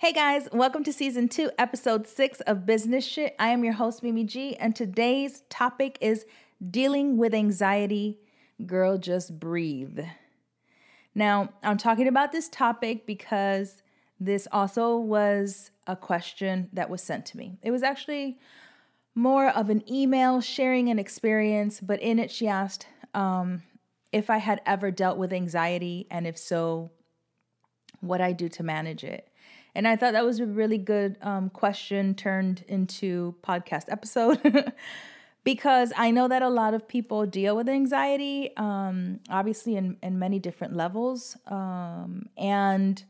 Hey guys, welcome to season two, episode six of Business Shit. I am your host, Mimi G, and today's topic is dealing with anxiety. Girl, just breathe. Now, I'm talking about this topic because this also was a question that was sent to me. It was actually more of an email sharing an experience, but in it, she asked um, if I had ever dealt with anxiety, and if so, what I do to manage it. And I thought that was a really good um, question turned into podcast episode because I know that a lot of people deal with anxiety, um, obviously in, in many different levels. Um, and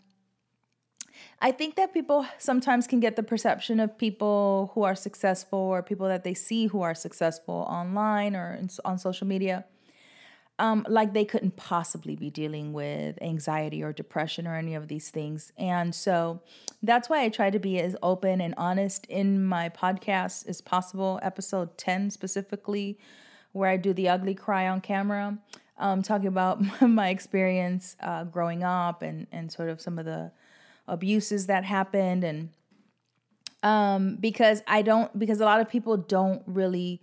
I think that people sometimes can get the perception of people who are successful or people that they see who are successful online or in, on social media um, like they couldn't possibly be dealing with anxiety or depression or any of these things. And so that's why I try to be as open and honest in my podcast as possible. Episode 10 specifically, where I do the ugly cry on camera, um, talking about my experience uh, growing up and, and sort of some of the abuses that happened. And um, because I don't, because a lot of people don't really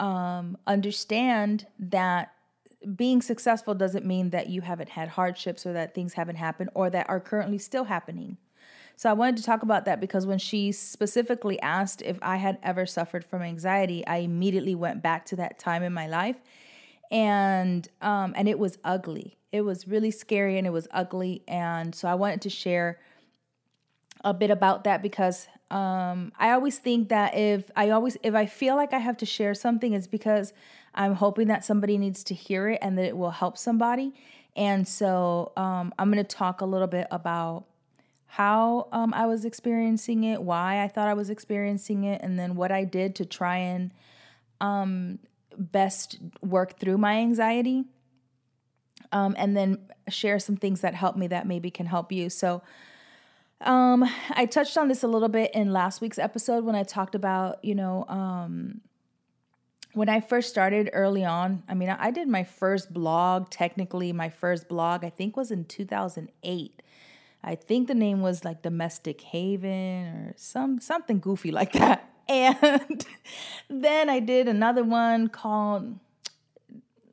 um, understand that being successful doesn't mean that you haven't had hardships or that things haven't happened or that are currently still happening. So I wanted to talk about that because when she specifically asked if I had ever suffered from anxiety, I immediately went back to that time in my life, and um, and it was ugly. It was really scary and it was ugly, and so I wanted to share a bit about that because um, I always think that if I always if I feel like I have to share something, it's because I'm hoping that somebody needs to hear it and that it will help somebody. And so um, I'm going to talk a little bit about how um, I was experiencing it, why I thought I was experiencing it, and then what I did to try and um, best work through my anxiety. Um, and then share some things that help me that maybe can help you. So, um, I touched on this a little bit in last week's episode when I talked about, you know, um, when I first started early on, I mean, I did my first blog, technically, my first blog, I think was in 2008. I think the name was like Domestic Haven or some something goofy like that. And then I did another one called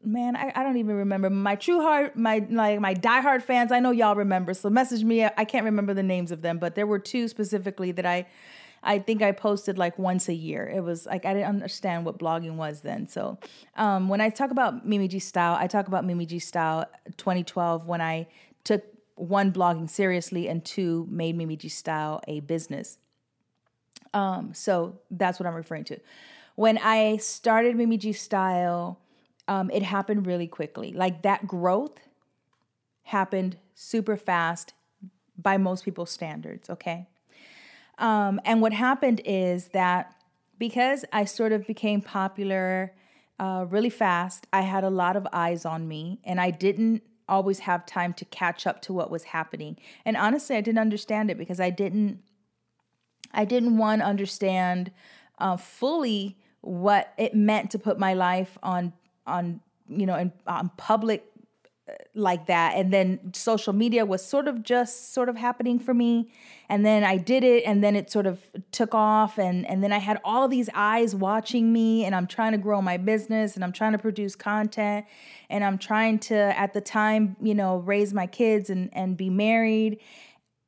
man, I, I don't even remember. My true heart, my like my diehard fans, I know y'all remember. So message me. I can't remember the names of them, but there were two specifically that I I think I posted like once a year. It was like I didn't understand what blogging was then. So um, when I talk about Mimi G Style, I talk about Mimi G Style 2012 when I took one blogging seriously and two made Mimi G Style a business. Um, so that's what I'm referring to. When I started Mimi G Style, um, it happened really quickly. Like that growth happened super fast by most people's standards. Okay. Um, and what happened is that because I sort of became popular uh, really fast, I had a lot of eyes on me, and I didn't always have time to catch up to what was happening. And honestly, I didn't understand it because I didn't. I didn't want to understand uh, fully what it meant to put my life on on you know in on public like that and then social media was sort of just sort of happening for me and then I did it and then it sort of took off and and then I had all these eyes watching me and I'm trying to grow my business and I'm trying to produce content and I'm trying to at the time, you know, raise my kids and and be married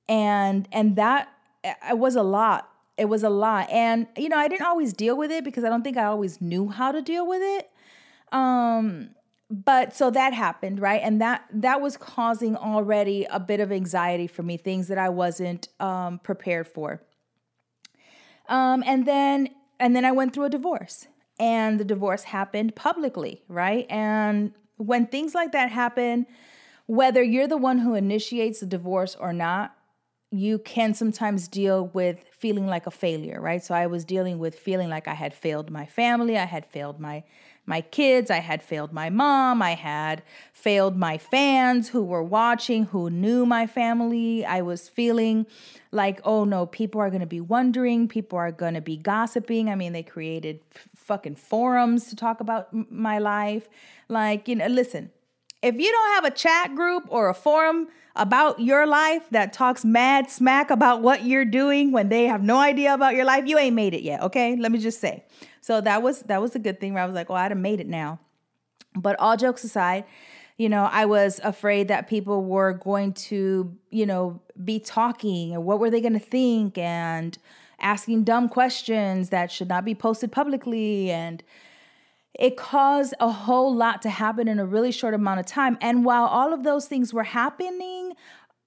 and and that it was a lot. It was a lot. And you know, I didn't always deal with it because I don't think I always knew how to deal with it. Um but so that happened right? And that that was causing already a bit of anxiety for me things that i wasn't um, prepared for. Um, and then and then i went through a divorce. And the divorce happened publicly right? And when things like that happen whether you're the one who initiates the divorce or not you can sometimes deal with feeling like a failure right? So i was dealing with feeling like i had failed my family i had failed my my kids, I had failed my mom, I had failed my fans who were watching, who knew my family. I was feeling like, oh no, people are going to be wondering, people are going to be gossiping. I mean, they created f- fucking forums to talk about m- my life. Like, you know, listen, if you don't have a chat group or a forum about your life that talks mad smack about what you're doing when they have no idea about your life, you ain't made it yet. Okay. Let me just say. So that was that was a good thing where I was like, oh, I'd have made it now. But all jokes aside, you know, I was afraid that people were going to, you know, be talking and what were they going to think and asking dumb questions that should not be posted publicly and it caused a whole lot to happen in a really short amount of time. And while all of those things were happening,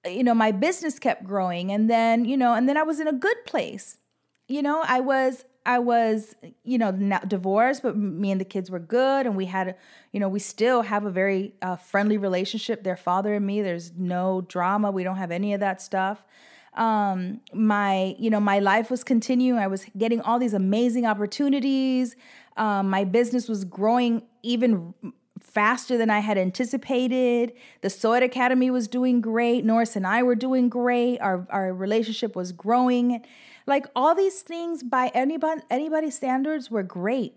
you know, my business kept growing and then, you know, and then I was in a good place. You know, I was I was, you know, not divorced, but me and the kids were good, and we had, you know, we still have a very uh, friendly relationship. Their father and me, there's no drama. We don't have any of that stuff. Um, my, you know, my life was continuing. I was getting all these amazing opportunities. Um, my business was growing even faster than I had anticipated. The Soy Academy was doing great. Norris and I were doing great. Our our relationship was growing. Like all these things by anybody anybody's standards were great.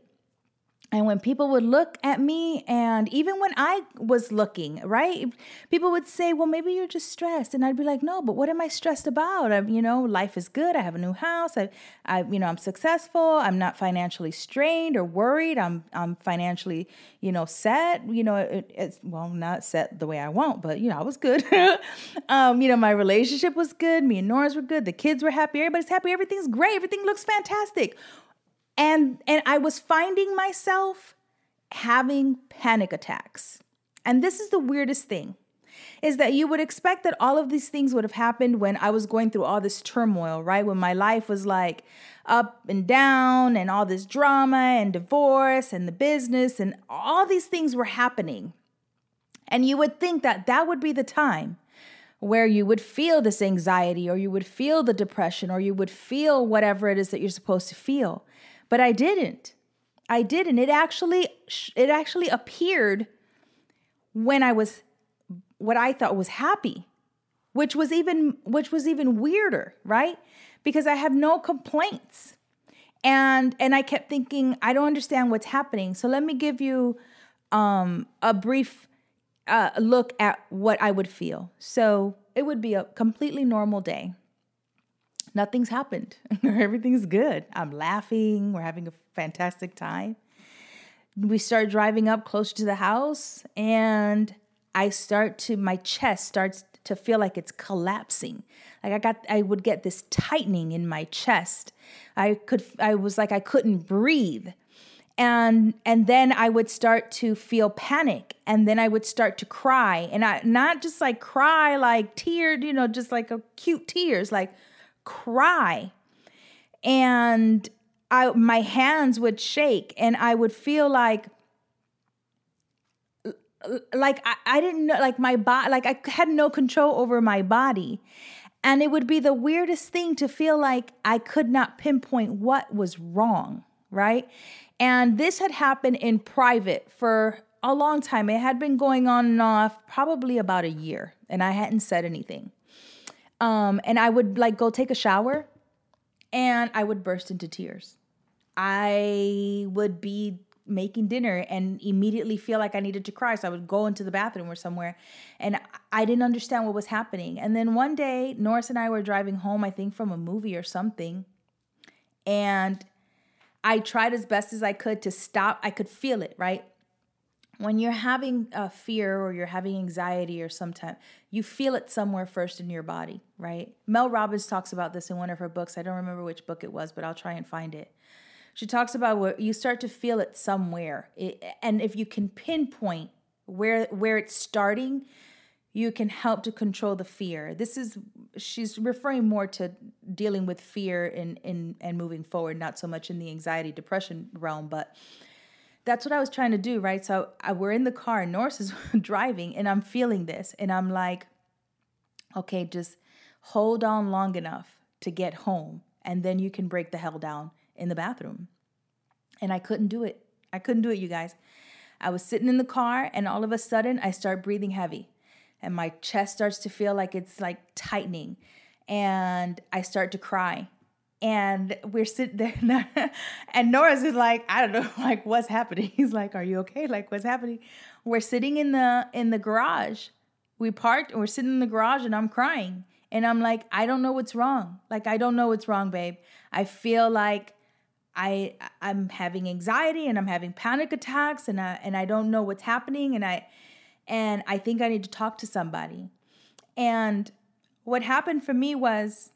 And when people would look at me, and even when I was looking, right, people would say, Well, maybe you're just stressed. And I'd be like, No, but what am I stressed about? I, you know, life is good. I have a new house. I, I, you know, I'm successful. I'm not financially strained or worried. I'm, I'm financially, you know, set. You know, it, it's, well, not set the way I want, but, you know, I was good. um, you know, my relationship was good. Me and Norris were good. The kids were happy. Everybody's happy. Everything's great. Everything looks fantastic and and I was finding myself having panic attacks. And this is the weirdest thing is that you would expect that all of these things would have happened when I was going through all this turmoil, right? When my life was like up and down and all this drama and divorce and the business and all these things were happening. And you would think that that would be the time where you would feel this anxiety or you would feel the depression or you would feel whatever it is that you're supposed to feel. But I didn't. I didn't. It actually it actually appeared when I was what I thought was happy, which was even which was even weirder, right? Because I have no complaints. And and I kept thinking I don't understand what's happening. So let me give you um a brief uh, look at what I would feel. So it would be a completely normal day nothing's happened. Everything's good. I'm laughing. We're having a fantastic time. We start driving up closer to the house, and I start to, my chest starts to feel like it's collapsing. Like I got, I would get this tightening in my chest. I could, I was like, I couldn't breathe. And, and then I would start to feel panic and then I would start to cry and I not just like cry like tears, you know, just like a cute tears, like cry and I my hands would shake and I would feel like like I, I didn't know like my body like I had no control over my body. And it would be the weirdest thing to feel like I could not pinpoint what was wrong, right? And this had happened in private for a long time. It had been going on and off probably about a year, and I hadn't said anything. Um, and I would like go take a shower and I would burst into tears. I would be making dinner and immediately feel like I needed to cry. So I would go into the bathroom or somewhere and I didn't understand what was happening. And then one day, Norris and I were driving home, I think from a movie or something. And I tried as best as I could to stop. I could feel it, right? When you're having a fear or you're having anxiety or sometimes you feel it somewhere first in your body right? Mel robbins talks about this in one of her books. I don't remember which book it was but i'll try and find it. She talks about where you start to feel it somewhere. It, and if you can pinpoint where where it's starting you can help to control the fear. This is she's referring more to dealing with fear in in and moving forward not so much in the anxiety depression realm but that's what I was trying to do, right? So I, we're in the car, Norris is driving, and I'm feeling this, and I'm like, okay, just hold on long enough to get home, and then you can break the hell down in the bathroom. And I couldn't do it. I couldn't do it, you guys. I was sitting in the car, and all of a sudden, I start breathing heavy, and my chest starts to feel like it's like tightening, and I start to cry. And we're sitting there and Norris is like, I don't know, like what's happening? He's like, Are you okay? Like what's happening? We're sitting in the in the garage. We parked and we're sitting in the garage and I'm crying. And I'm like, I don't know what's wrong. Like I don't know what's wrong, babe. I feel like I I'm having anxiety and I'm having panic attacks and I and I don't know what's happening and I and I think I need to talk to somebody. And what happened for me was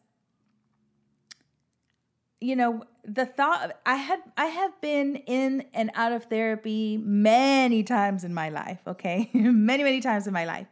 you know the thought i had i have been in and out of therapy many times in my life okay? Many many times in my life.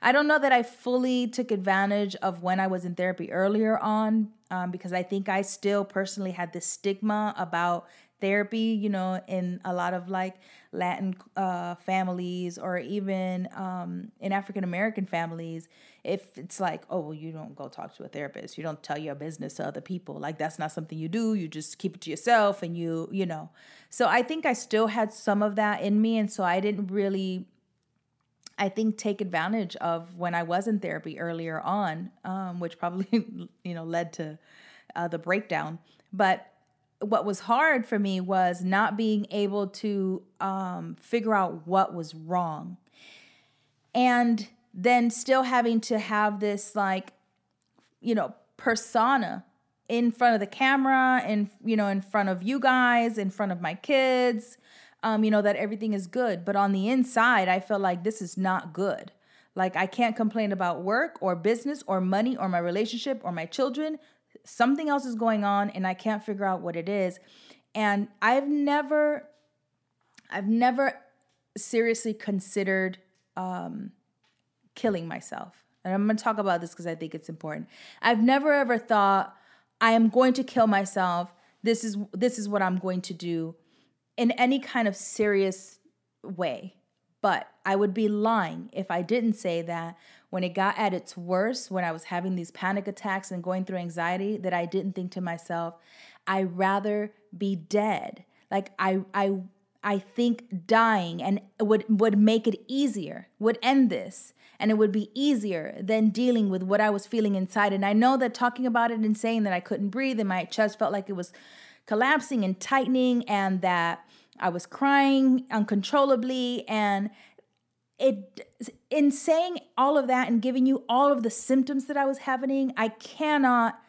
I don't know that i fully took advantage of when i was in therapy earlier on um, because i think i still personally had this stigma about therapy, you know, in a lot of like Latin uh, families or even um, in African American families, if it's like, oh, well, you don't go talk to a therapist, you don't tell your business to other people, like that's not something you do. You just keep it to yourself and you, you know. So I think I still had some of that in me. And so I didn't really. I think take advantage of when I was in therapy earlier on, um, which probably you know led to uh, the breakdown. But what was hard for me was not being able to um, figure out what was wrong. And then still having to have this, like, you know, persona in front of the camera and, you know, in front of you guys, in front of my kids, um, you know, that everything is good. But on the inside, I feel like this is not good. Like, I can't complain about work or business or money or my relationship or my children something else is going on and I can't figure out what it is. And I've never, I've never seriously considered um, killing myself. And I'm to talk about this because I think it's important. I've never ever thought I am going to kill myself. This is this is what I'm going to do in any kind of serious way. But I would be lying if I didn't say that when it got at its worst, when I was having these panic attacks and going through anxiety, that I didn't think to myself, I'd rather be dead. Like I I I think dying and would would make it easier, would end this, and it would be easier than dealing with what I was feeling inside. And I know that talking about it and saying that I couldn't breathe and my chest felt like it was collapsing and tightening and that I was crying uncontrollably and it in saying all of that and giving you all of the symptoms that I was having, I cannot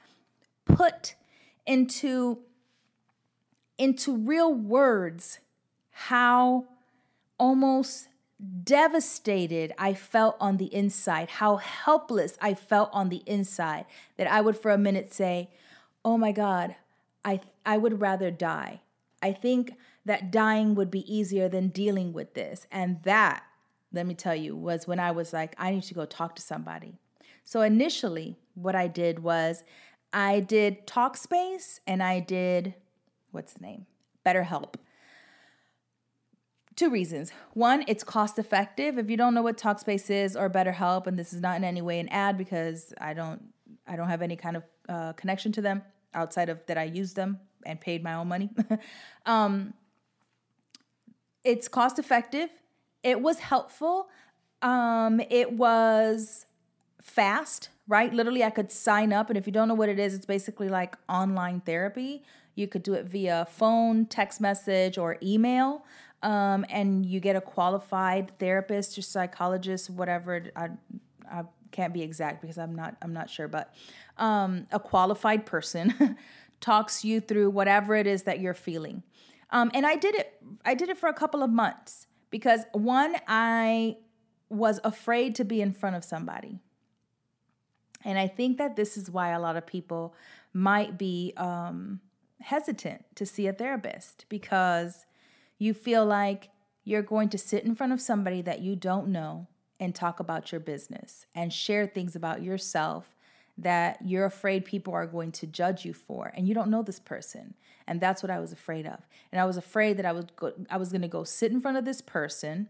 put into into real words how almost devastated I felt on the inside, how helpless I felt on the inside, that I would for a minute say, "Oh my god, I I would rather die." I think that dying would be easier than dealing with this. And that let me tell you, was when I was like, I need to go talk to somebody. So initially, what I did was I did Talkspace and I did, what's the name? BetterHelp. Two reasons. One, it's cost effective. If you don't know what Talkspace is or BetterHelp, and this is not in any way an ad because I don't, I don't have any kind of uh, connection to them outside of that I use them and paid my own money. um, it's cost effective it was helpful. Um, it was fast, right? Literally, I could sign up. And if you don't know what it is, it's basically like online therapy. You could do it via phone, text message, or email. Um, and you get a qualified therapist or psychologist, whatever. I, I can't be exact because I'm not I'm not sure, but um, a qualified person talks you through whatever it is that you're feeling. Um, and I did it. I did it for a couple of months because one, I was afraid to be in front of somebody. And I think that this is why a lot of people might be um, hesitant to see a therapist because you feel like you're going to sit in front of somebody that you don't know and talk about your business and share things about yourself that you're afraid people are going to judge you for and you don't know this person and that's what I was afraid of and I was afraid that I was go- I was going to go sit in front of this person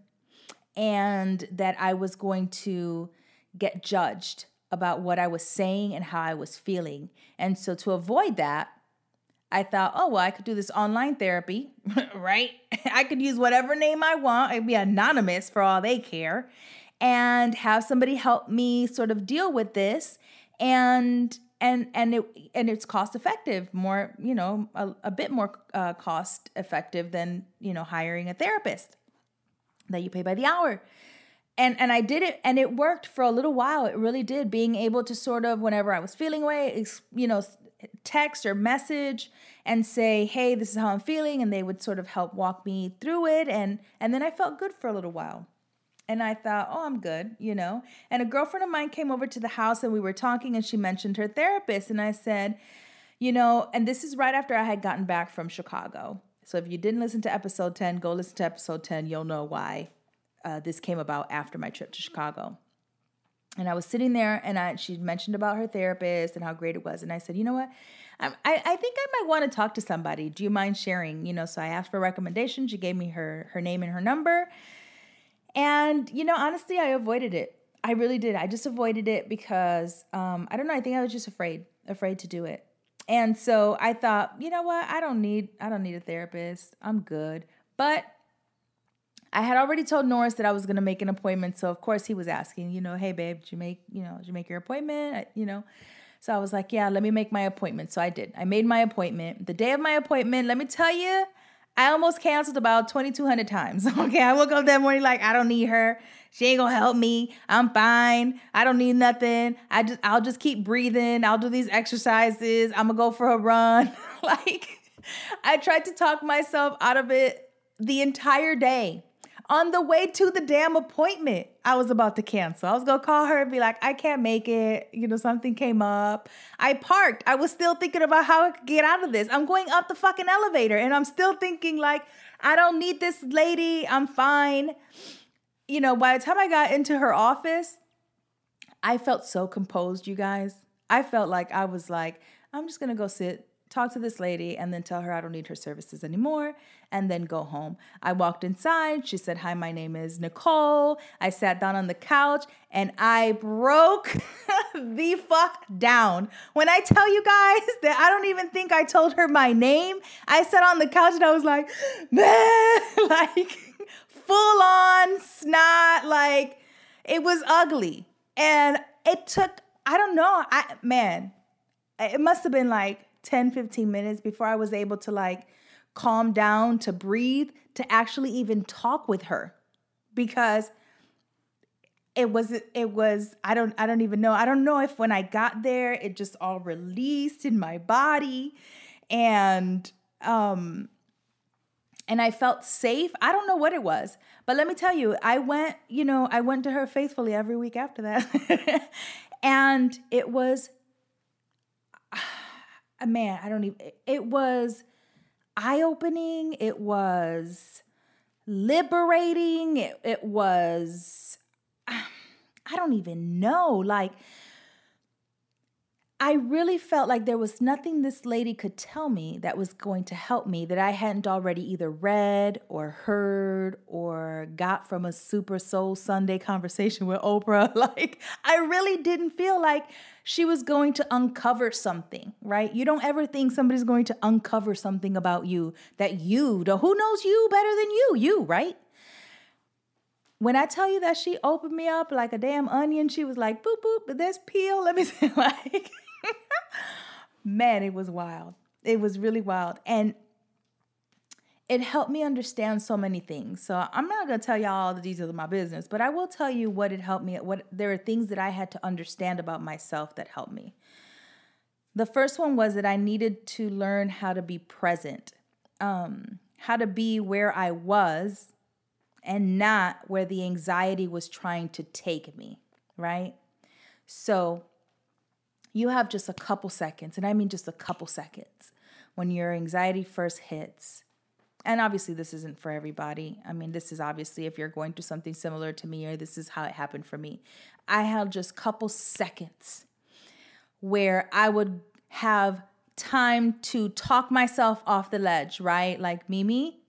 and that I was going to get judged about what I was saying and how I was feeling and so to avoid that I thought, oh, well, I could do this online therapy, right? I could use whatever name I want. I'd be anonymous for all they care and have somebody help me sort of deal with this and and and it and it's cost effective more you know a, a bit more uh, cost effective than you know hiring a therapist that you pay by the hour. And and I did it and it worked for a little while. It really did. Being able to sort of whenever I was feeling away you know text or message and say hey this is how I'm feeling and they would sort of help walk me through it and and then I felt good for a little while and I thought, oh, I'm good, you know. And a girlfriend of mine came over to the house and we were talking and she mentioned her therapist. And I said, you know, and this is right after I had gotten back from Chicago. So if you didn't listen to episode 10, go listen to episode 10. You'll know why uh, this came about after my trip to Chicago. And I was sitting there and I, she mentioned about her therapist and how great it was. And I said, you know what? I, I think I might want to talk to somebody. Do you mind sharing? You know, so I asked for a recommendation. She gave me her her name and her number. And, you know, honestly, I avoided it. I really did. I just avoided it because um, I don't know. I think I was just afraid, afraid to do it. And so I thought, you know what? I don't need, I don't need a therapist. I'm good. But I had already told Norris that I was going to make an appointment. So of course he was asking, you know, hey babe, did you make, you know, did you make your appointment? I, you know, so I was like, yeah, let me make my appointment. So I did. I made my appointment. The day of my appointment, let me tell you, I almost canceled about 2,200 times. Okay, I woke up that morning like I don't need her. She ain't gonna help me. I'm fine. I don't need nothing. I just I'll just keep breathing. I'll do these exercises. I'm gonna go for a run. like I tried to talk myself out of it the entire day on the way to the damn appointment, I was about to cancel. I was gonna call her and be like, I can't make it. You know, something came up. I parked. I was still thinking about how I could get out of this. I'm going up the fucking elevator and I'm still thinking, like, I don't need this lady. I'm fine. You know, by the time I got into her office, I felt so composed, you guys. I felt like I was like, I'm just gonna go sit talk to this lady and then tell her I don't need her services anymore and then go home. I walked inside. She said, Hi, my name is Nicole. I sat down on the couch and I broke the fuck down. When I tell you guys that I don't even think I told her my name, I sat on the couch and I was like, Man, like full on snot. Like it was ugly. And it took, I don't know, I, man, it must have been like 10, 15 minutes before I was able to like calm down, to breathe, to actually even talk with her because it was it was I don't I don't even know. I don't know if when I got there it just all released in my body and um and I felt safe. I don't know what it was, but let me tell you, I went, you know, I went to her faithfully every week after that. and it was Uh, man, I don't even, it was eye opening. It was liberating. It, it was, I don't even know. Like, I really felt like there was nothing this lady could tell me that was going to help me that I hadn't already either read or heard or got from a Super Soul Sunday conversation with Oprah. Like, I really didn't feel like she was going to uncover something, right? You don't ever think somebody's going to uncover something about you that you, the, who knows you better than you, you, right? when I tell you that she opened me up like a damn onion, she was like, boop, boop, there's peel. Let me say, like, man, it was wild. It was really wild. And it helped me understand so many things. So I'm not to tell y'all all the details of my business, but I will tell you what it helped me. What there are things that I had to understand about myself that helped me. The first one was that I needed to learn how to be present, um, how to be where I was and not where the anxiety was trying to take me, right? So you have just a couple seconds, and I mean just a couple seconds, when your anxiety first hits. And obviously, this isn't for everybody. I mean, this is obviously if you're going through something similar to me, or this is how it happened for me. I had just couple seconds where I would have time to talk myself off the ledge, right? Like, Mimi,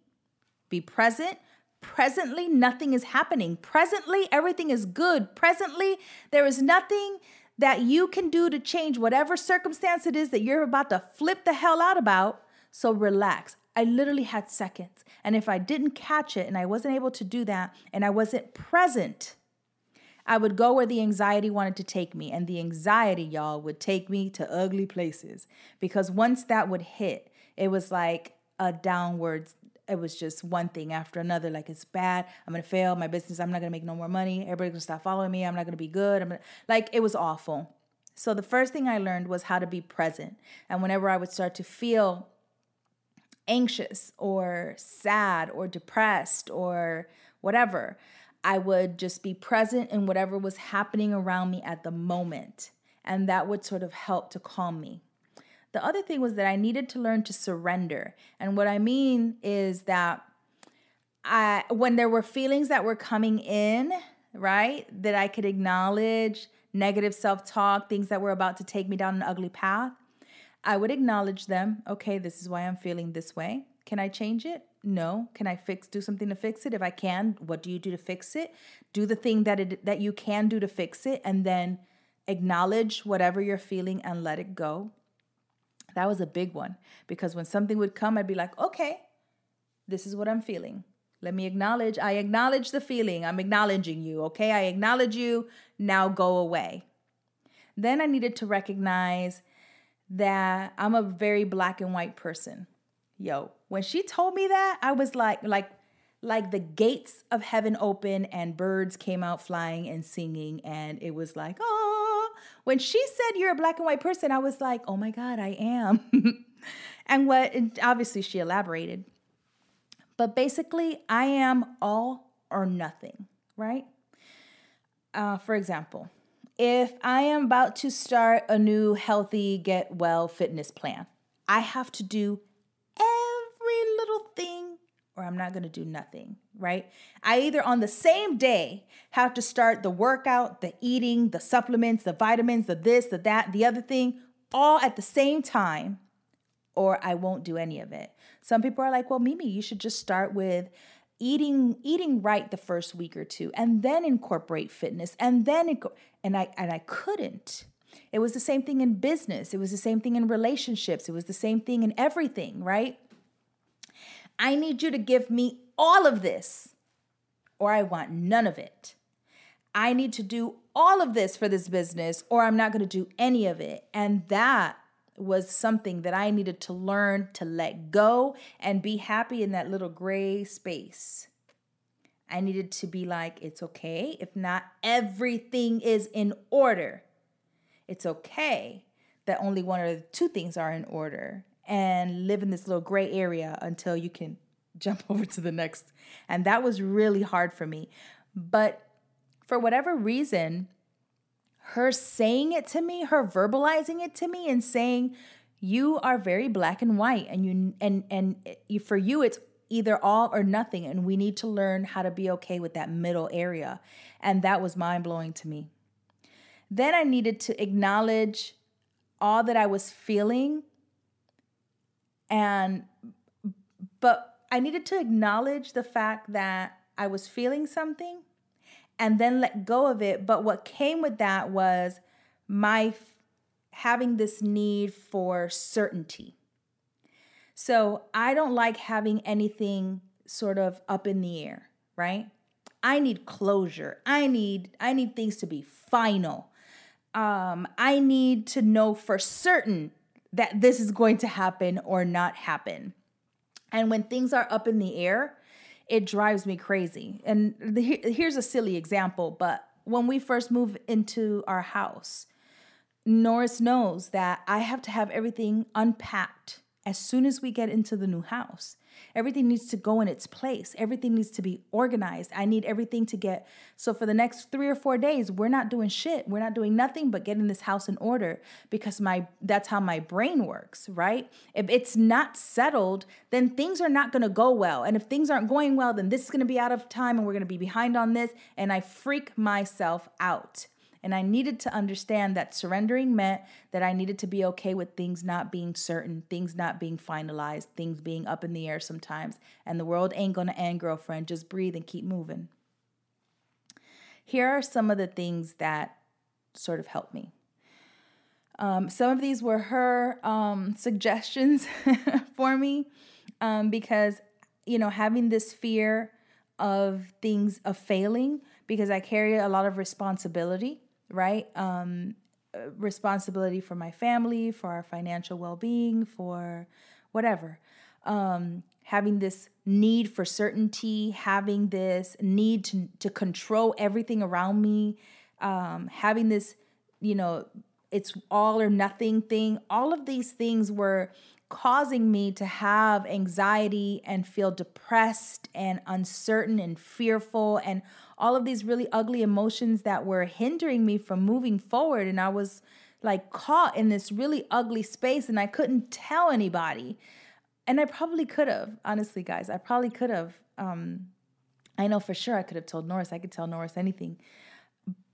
be present, Presently, nothing is happening. Presently, everything is good. Presently, there is nothing that you can do to change whatever circumstance it is that you're about to flip the hell out about. So relax. I literally had seconds. And if I didn't catch it and I wasn't able to do that and I wasn't present, I would go where the anxiety wanted to take me, and the anxiety, y'all, would take me to ugly places because once that would hit, it was like a downward it was just one thing after another. Like it's bad. I'm gonna fail my business. I'm not gonna make no more money. Everybody's gonna stop following me. I'm not gonna be good. I'm gonna like it was awful. So the first thing I learned was how to be present. And whenever I would start to feel anxious or sad or depressed or whatever, I would just be present in whatever was happening around me at the moment. And that would sort of help to calm me. The other thing was that I needed to learn to surrender. And what I mean is that I when there were feelings that were coming in, right? That I could acknowledge negative self-talk, things that were about to take me down an ugly path. I would acknowledge them. Okay, this is why I'm feeling this way. Can I change it? No. Can I fix do something to fix it? If I can, what do you do to fix it? Do the thing that it that you can do to fix it and then acknowledge whatever you're feeling and let it go. That was a big one because when something would come, I'd be like, okay, this is what I'm feeling. Let me acknowledge. I acknowledge the feeling. I'm acknowledging you. Okay. I acknowledge you. Now go away. Then I needed to recognize that I'm a very black and white person. Yo, when she told me that, I was like, like, like the gates of heaven open and birds came out flying and singing, and it was like, oh, when she said you're a black and white person, I was like, oh my God, I am. and what, and obviously, she elaborated. But basically, I am all or nothing, right? Uh, for example, if I am about to start a new healthy, get well fitness plan, I have to do every little thing or I'm not going to do nothing, right? I either on the same day have to start the workout, the eating, the supplements, the vitamins, the this, the that, the other thing, all at the same time, or I won't do any of it. Some people are like, well, Mimi, you should just start with eating eating right the first week or two and then incorporate fitness and then it and I and I couldn't. It was the same thing in business. It was the same thing in relationships. It was the same thing in everything, right? I need you to give me all of this, or I want none of it. I need to do all of this for this business, or I'm not going to do any of it. And that was something that I needed to learn to let go and be happy in that little gray space. I needed to be like, it's okay if not everything is in order. It's okay that only one or two things are in order and live in this little gray area until you can jump over to the next. And that was really hard for me. But for whatever reason, her saying it to me, her verbalizing it to me and saying, you are very black and white and you and and for you it's either all or nothing and we need to learn how to be okay with that middle area and that was mind blowing to me then i needed to acknowledge all that i was feeling and, but I needed to acknowledge the fact that I was feeling something and then let go of it. But what came with that was my f- having this need for certainty. So I don't like having anything sort of up in the air, right? I need closure. I need I need things to be final. Um, I need to know for certain that this is going to happen or not happen. And when things are up in the air, it drives me crazy. And the, here's a silly example, but when we first moved into our house, Norris knows that I have to have everything unpacked as soon as we get into the new house. Everything needs to go in its place. Everything needs to be organized. I need everything to get. So for the next 3 or 4 days, we're not doing shit. We're not doing nothing but getting this house in order because my that's how my brain works, right? If it's not settled, then things are not going to go well. And if things aren't going well, then this is going to be out of time and we're going to be behind on this and I freak myself out. And I needed to understand that surrendering meant that I needed to be okay with things not being certain, things not being finalized, things being up in the air sometimes. And the world ain't gonna end, girlfriend. Just breathe and keep moving. Here are some of the things that sort of helped me. Um, some of these were her um, suggestions for me um, because, you know, having this fear of things, of failing, because I carry a lot of responsibility, right? Um, uh, responsibility for my family, for our financial well being, for whatever. Um, having this need for certainty, having this need to, to control everything around me, um, having this, you know, it's all or nothing thing. All of these things were causing me to have anxiety and feel depressed and uncertain and fearful and all of these really ugly emotions that were hindering me from moving forward. And I was like caught in this really ugly space and I couldn't tell anybody. And I probably could have, honestly, guys, I probably could have. Um, I know for sure I could have told Norris, I could tell Norris anything.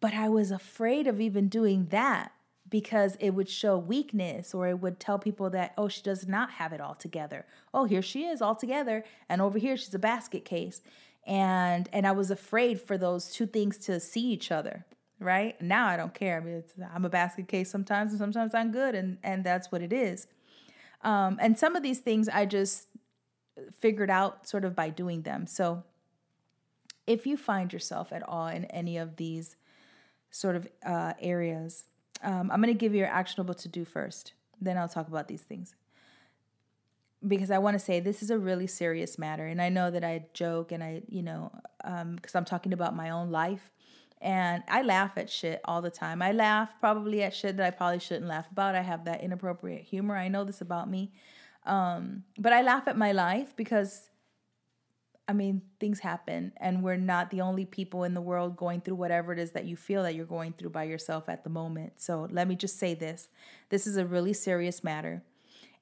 But I was afraid of even doing that because it would show weakness or it would tell people that oh she does not have it all together. Oh here she is all together and over here she's a basket case. And and i was afraid for those two things to see each other right? Now i don't care. I mean i'm a basket case sometimes and sometimes i'm good and and that's what it is. Um, and some of these things i just figured out sort of by doing them. So if you find yourself at all in any of these sort of uh, areas um, I'm going to give you your actionable to do first. Then I'll talk about these things. Because I want to say this is a really serious matter. And I know that I joke and I, you know, because um, I'm talking about my own life. And I laugh at shit all the time. I laugh probably at shit that I probably shouldn't laugh about. I have that inappropriate humor. I know this about me. Um, but I laugh at my life because I mean, things happen, and we're not the only people in the world going through whatever it is that you feel that you're going through by yourself at the moment. So let me just say this this is a really serious matter.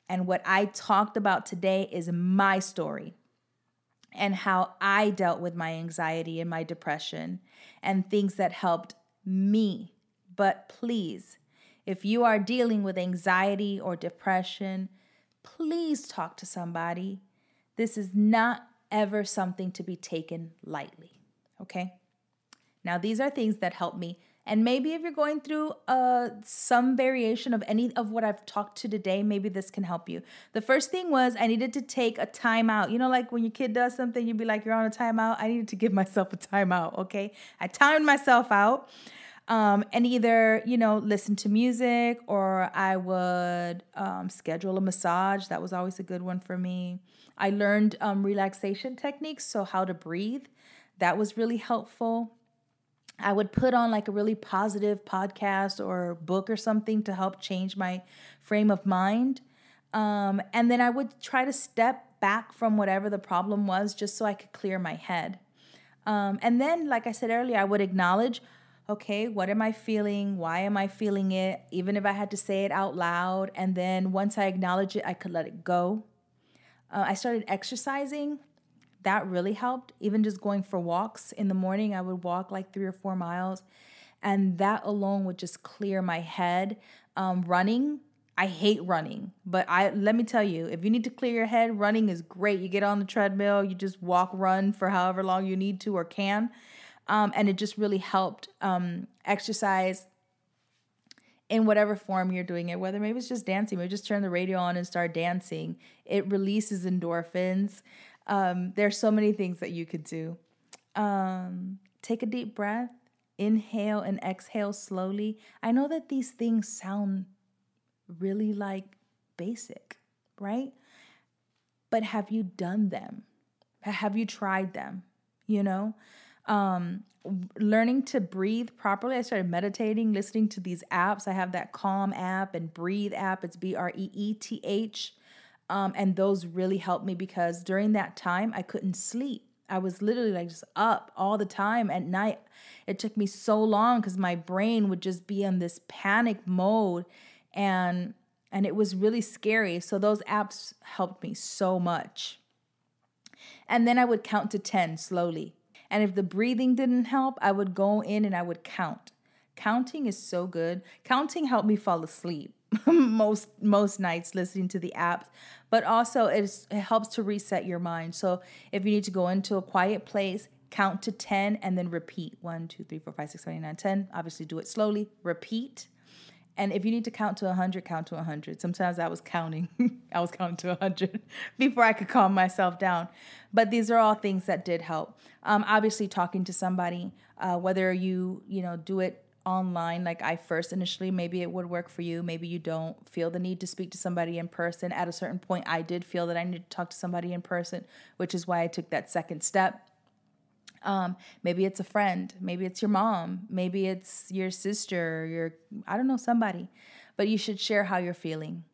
And what I talked about today is my story and how I dealt with my anxiety and my depression and things that helped me. But please, if you are dealing with anxiety or depression, please talk to somebody. This is not ever something to be taken lightly. Okay? Now, these are things that help me. And maybe if you're going through uh, some variation of any of what I've talked to today, maybe this can help you. The first thing was I needed to take a timeout. You know, like when your kid does something, you'd be like, you're on a timeout. I needed to give myself a timeout. Okay. I timed myself out. Um, and either you know listen to music or i would um, schedule a massage that was always a good one for me I learned um, relaxation techniques, so how to breathe. That was really helpful. I would put on like a really positive podcast or book or something to help change my frame of mind. Um, and then I would try to step back from whatever the problem was just so I could clear my head. Um, and then, like I said earlier, I would acknowledge okay, what am I feeling? Why am I feeling it? Even if I had to say it out loud. And then once I acknowledge it, I could let it go. Uh, I started exercising. That really helped. Even just going for walks in the morning, I would walk like three or four miles, and that alone would just clear my head. Um, running, I hate running, but I let me tell you, if you need to clear your head, running is great. You get on the treadmill, you just walk, run for however long you need to or can, um, and it just really helped. Um, exercise in whatever form you're doing it, whether maybe it's just dancing, maybe just turn the radio on and start dancing. It releases endorphins. Um, there's so many things that you could do. Um, take a deep breath, inhale and exhale slowly. I know that these things sound really like basic, right? But have you done them? Have you tried them? You know? Um, learning to breathe properly. I started meditating, listening to these apps. I have that Calm app and Breethe app. It's B R E E T H. Um, and those really helped me because during that time, I couldn't sleep. I was literally like just up all the time at night. It took me so long because my brain would just be in this panic mode and and it was really scary. So those apps helped me so much. And then I would count to 10 slowly. And if the breathing didn't help, I would go in and I would count. Counting is so good. Counting helped me fall asleep most most nights listening to the apps, but also it helps to reset your mind. So if you need to go into a quiet place, count to 10 and then repeat 1 2 3 4 5 6 7 8 9 10 obviously do it slowly repeat And if you need to count to 100, count to 100. Sometimes I was counting. I was counting to 100 before I could calm myself down. But these are all things that did help. Um, obviously, talking to somebody, uh, whether you, you know, do it online like I first initially, maybe it would work for you. Maybe you don't feel the need to speak to somebody in person. At a certain point, I did feel that I needed to talk to somebody in person, which is why I took that second step. Um, maybe it's a friend, maybe it's your mom, maybe it's your sister, your I don't know somebody, but you should share how you're feeling.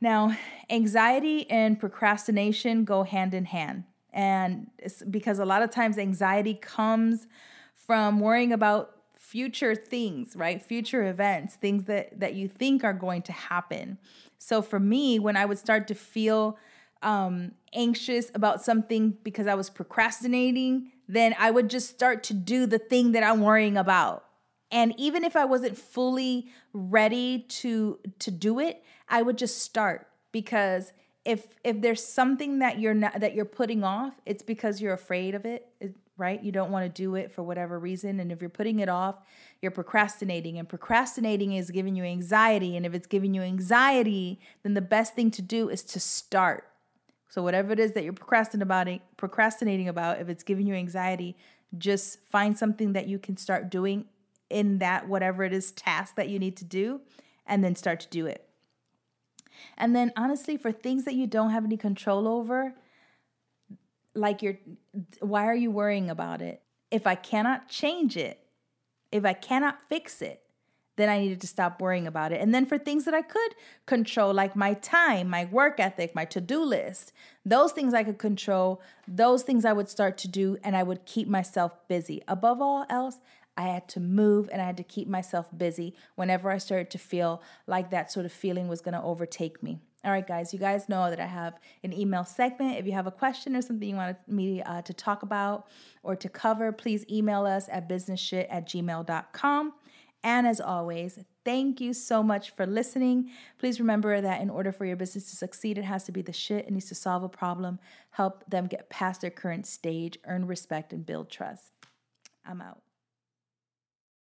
Now, anxiety and procrastination go hand in hand, and because a lot of times anxiety comes from worrying about future things, right? Future events, things that that you think are going to happen. So for me, when I would start to feel um, anxious about something because I was procrastinating, then I would just start to do the thing that I'm worrying about. And even if I wasn't fully ready to to do it, I would just start because if if there's something that you're not that you're putting off, it's because you're afraid of it, right? You don't want to do it for whatever reason and if you're putting it off, you're procrastinating and procrastinating is giving you anxiety and if it's giving you anxiety, then the best thing to do is to start so whatever it is that you're procrastinating about, procrastinating about, if it's giving you anxiety, just find something that you can start doing in that whatever it is task that you need to do and then start to do it. And then honestly, for things that you don't have any control over, like you're why are you worrying about it? If I cannot change it, if I cannot fix it, then I needed to stop worrying about it. And then for things that I could control, like my time, my work ethic, my to do list, those things I could control, those things I would start to do, and I would keep myself busy. Above all else, I had to move and I had to keep myself busy whenever I started to feel like that sort of feeling was going to overtake me. All right, guys, you guys know that I have an email segment. If you have a question or something you want me uh, to talk about or to cover, please email us at businessshit at gmail.com. And as always, thank you so much for listening. Please remember that in order for your business to succeed, it has to be the shit. It needs to solve a problem, help them get past their current stage, earn respect, and build trust. I'm out.